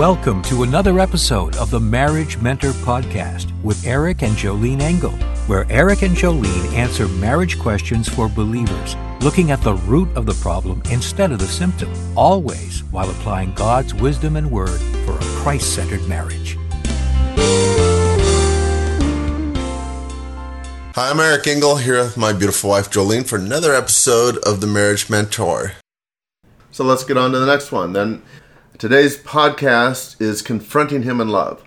Welcome to another episode of the Marriage Mentor Podcast with Eric and Jolene Engel, where Eric and Jolene answer marriage questions for believers, looking at the root of the problem instead of the symptom, always while applying God's wisdom and word for a Christ centered marriage. Hi, I'm Eric Engel here with my beautiful wife Jolene for another episode of the Marriage Mentor. So let's get on to the next one. Then today's podcast is Confronting Him in Love.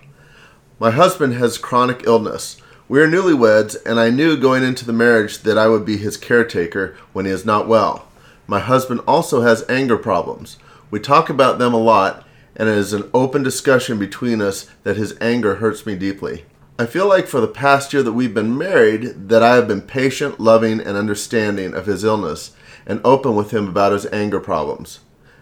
My husband has chronic illness. We are newlyweds, and I knew going into the marriage that I would be his caretaker when he is not well. My husband also has anger problems. We talk about them a lot, and it is an open discussion between us that his anger hurts me deeply. I feel like for the past year that we've been married that I have been patient, loving, and understanding of his illness and open with him about his anger problems.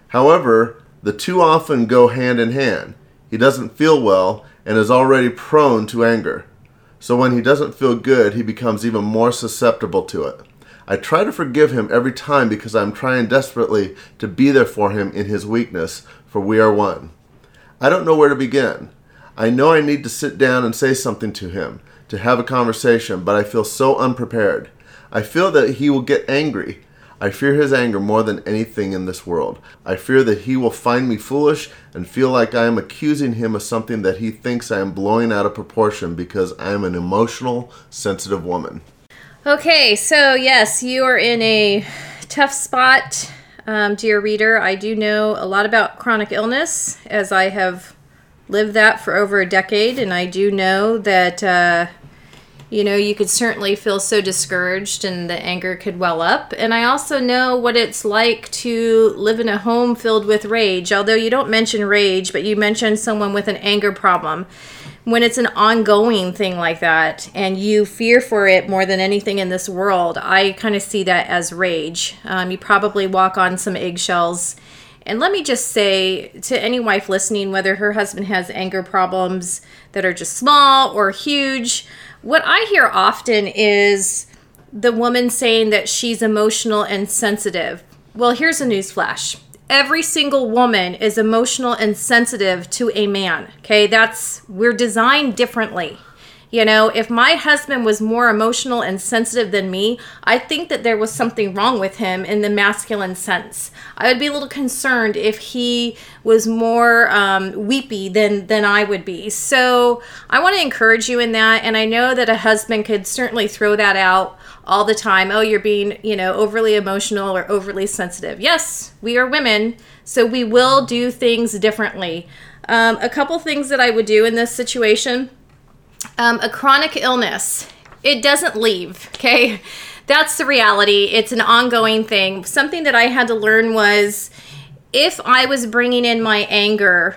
However, the two often go hand in hand. He doesn't feel well and is already prone to anger. So when he doesn't feel good, he becomes even more susceptible to it. I try to forgive him every time because I'm trying desperately to be there for him in his weakness, for we are one. I don't know where to begin. I know I need to sit down and say something to him, to have a conversation, but I feel so unprepared. I feel that he will get angry. I fear his anger more than anything in this world. I fear that he will find me foolish and feel like I am accusing him of something that he thinks I am blowing out of proportion because I am an emotional, sensitive woman. Okay, so yes, you are in a tough spot, um, dear reader. I do know a lot about chronic illness as I have lived that for over a decade, and I do know that uh, you know you could certainly feel so discouraged, and the anger could well up. And I also know what it's like to live in a home filled with rage. Although you don't mention rage, but you mention someone with an anger problem. When it's an ongoing thing like that, and you fear for it more than anything in this world, I kind of see that as rage. Um, you probably walk on some eggshells and let me just say to any wife listening, whether her husband has anger problems that are just small or huge, what I hear often is the woman saying that she's emotional and sensitive. Well, here's a news flash. Every single woman is emotional and sensitive to a man. Okay, that's we're designed differently. You know, if my husband was more emotional and sensitive than me, I think that there was something wrong with him in the masculine sense. I would be a little concerned if he was more um, weepy than than I would be. So I want to encourage you in that, and I know that a husband could certainly throw that out all the time. Oh, you're being, you know, overly emotional or overly sensitive. Yes, we are women, so we will do things differently. Um, a couple things that I would do in this situation um, a chronic illness, it doesn't leave, okay? That's the reality. It's an ongoing thing. Something that I had to learn was if I was bringing in my anger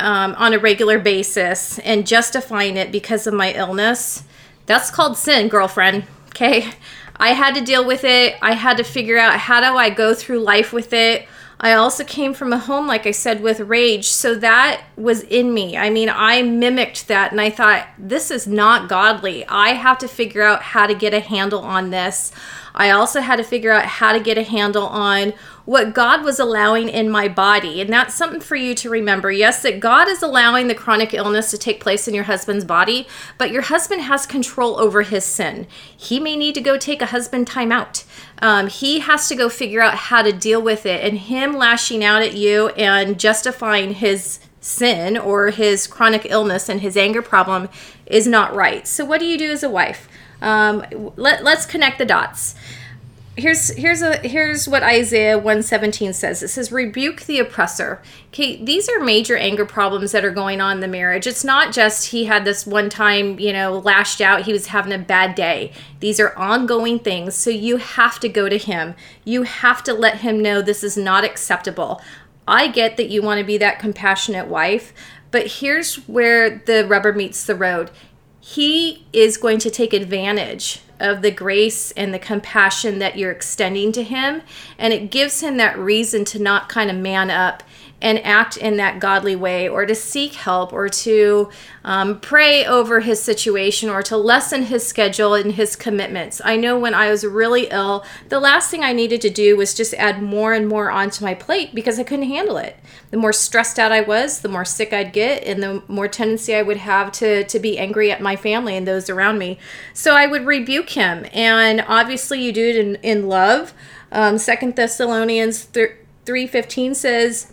um, on a regular basis and justifying it because of my illness, that's called sin, girlfriend, okay? I had to deal with it. I had to figure out how do I go through life with it I also came from a home, like I said, with rage. So that was in me. I mean, I mimicked that and I thought, this is not godly. I have to figure out how to get a handle on this. I also had to figure out how to get a handle on what God was allowing in my body. And that's something for you to remember. Yes, that God is allowing the chronic illness to take place in your husband's body, but your husband has control over his sin. He may need to go take a husband time out. Um, he has to go figure out how to deal with it. And him lashing out at you and justifying his sin or his chronic illness and his anger problem is not right. So, what do you do as a wife? Um, let, let's connect the dots here's here's a here's what Isaiah 117 says. It says rebuke the oppressor. Okay, these are major anger problems that are going on in the marriage. It's not just he had this one time, you know, lashed out, he was having a bad day. These are ongoing things. So you have to go to him. You have to let him know this is not acceptable. I get that you want to be that compassionate wife, but here's where the rubber meets the road. He is going to take advantage of the grace and the compassion that you're extending to him. And it gives him that reason to not kind of man up and act in that godly way or to seek help or to um, pray over his situation or to lessen his schedule and his commitments. I know when I was really ill, the last thing I needed to do was just add more and more onto my plate because I couldn't handle it. The more stressed out I was, the more sick I'd get, and the more tendency I would have to, to be angry at my family and those around me. So I would rebuke him. And obviously, you do it in, in love. Um, Second Thessalonians 3 3.15 says,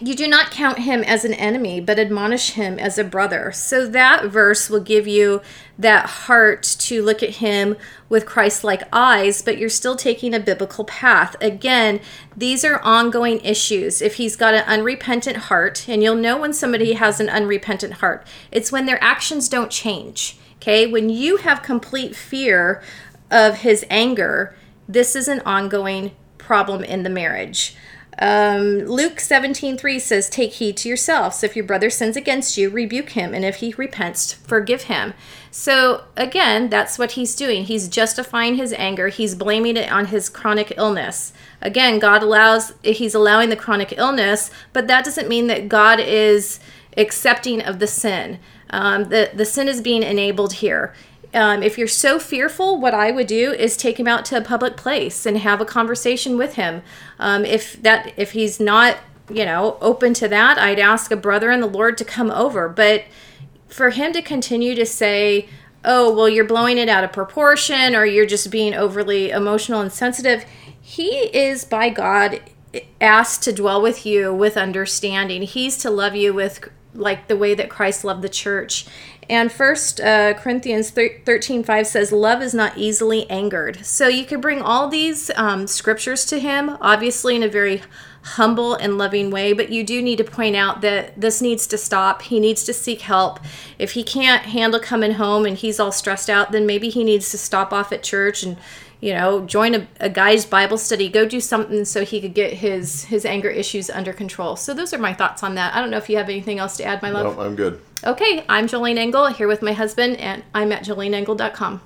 you do not count him as an enemy, but admonish him as a brother. So that verse will give you that heart to look at him with Christ like eyes, but you're still taking a biblical path. Again, these are ongoing issues. If he's got an unrepentant heart, and you'll know when somebody has an unrepentant heart, it's when their actions don't change. Okay, when you have complete fear of his anger, this is an ongoing problem in the marriage. Um, Luke 17 3 says, Take heed to yourselves. If your brother sins against you, rebuke him, and if he repents, forgive him. So again, that's what he's doing. He's justifying his anger, he's blaming it on his chronic illness. Again, God allows, he's allowing the chronic illness, but that doesn't mean that God is accepting of the sin. Um, the, the sin is being enabled here um, if you're so fearful, what I would do is take him out to a public place and have a conversation with him. Um, if that if he's not you know open to that, I'd ask a brother in the Lord to come over. But for him to continue to say, "Oh, well, you're blowing it out of proportion," or "You're just being overly emotional and sensitive," he is by God asked to dwell with you with understanding. He's to love you with like the way that Christ loved the church. And first uh, Corinthians 13 5 says, Love is not easily angered. So you could bring all these um, scriptures to him, obviously in a very humble and loving way, but you do need to point out that this needs to stop. He needs to seek help. If he can't handle coming home and he's all stressed out, then maybe he needs to stop off at church and you know join a, a guy's bible study. Go do something so he could get his his anger issues under control. So those are my thoughts on that. I don't know if you have anything else to add my love. No, i'm good. Okay i'm jolene engel here with my husband and i'm at joleneengel.com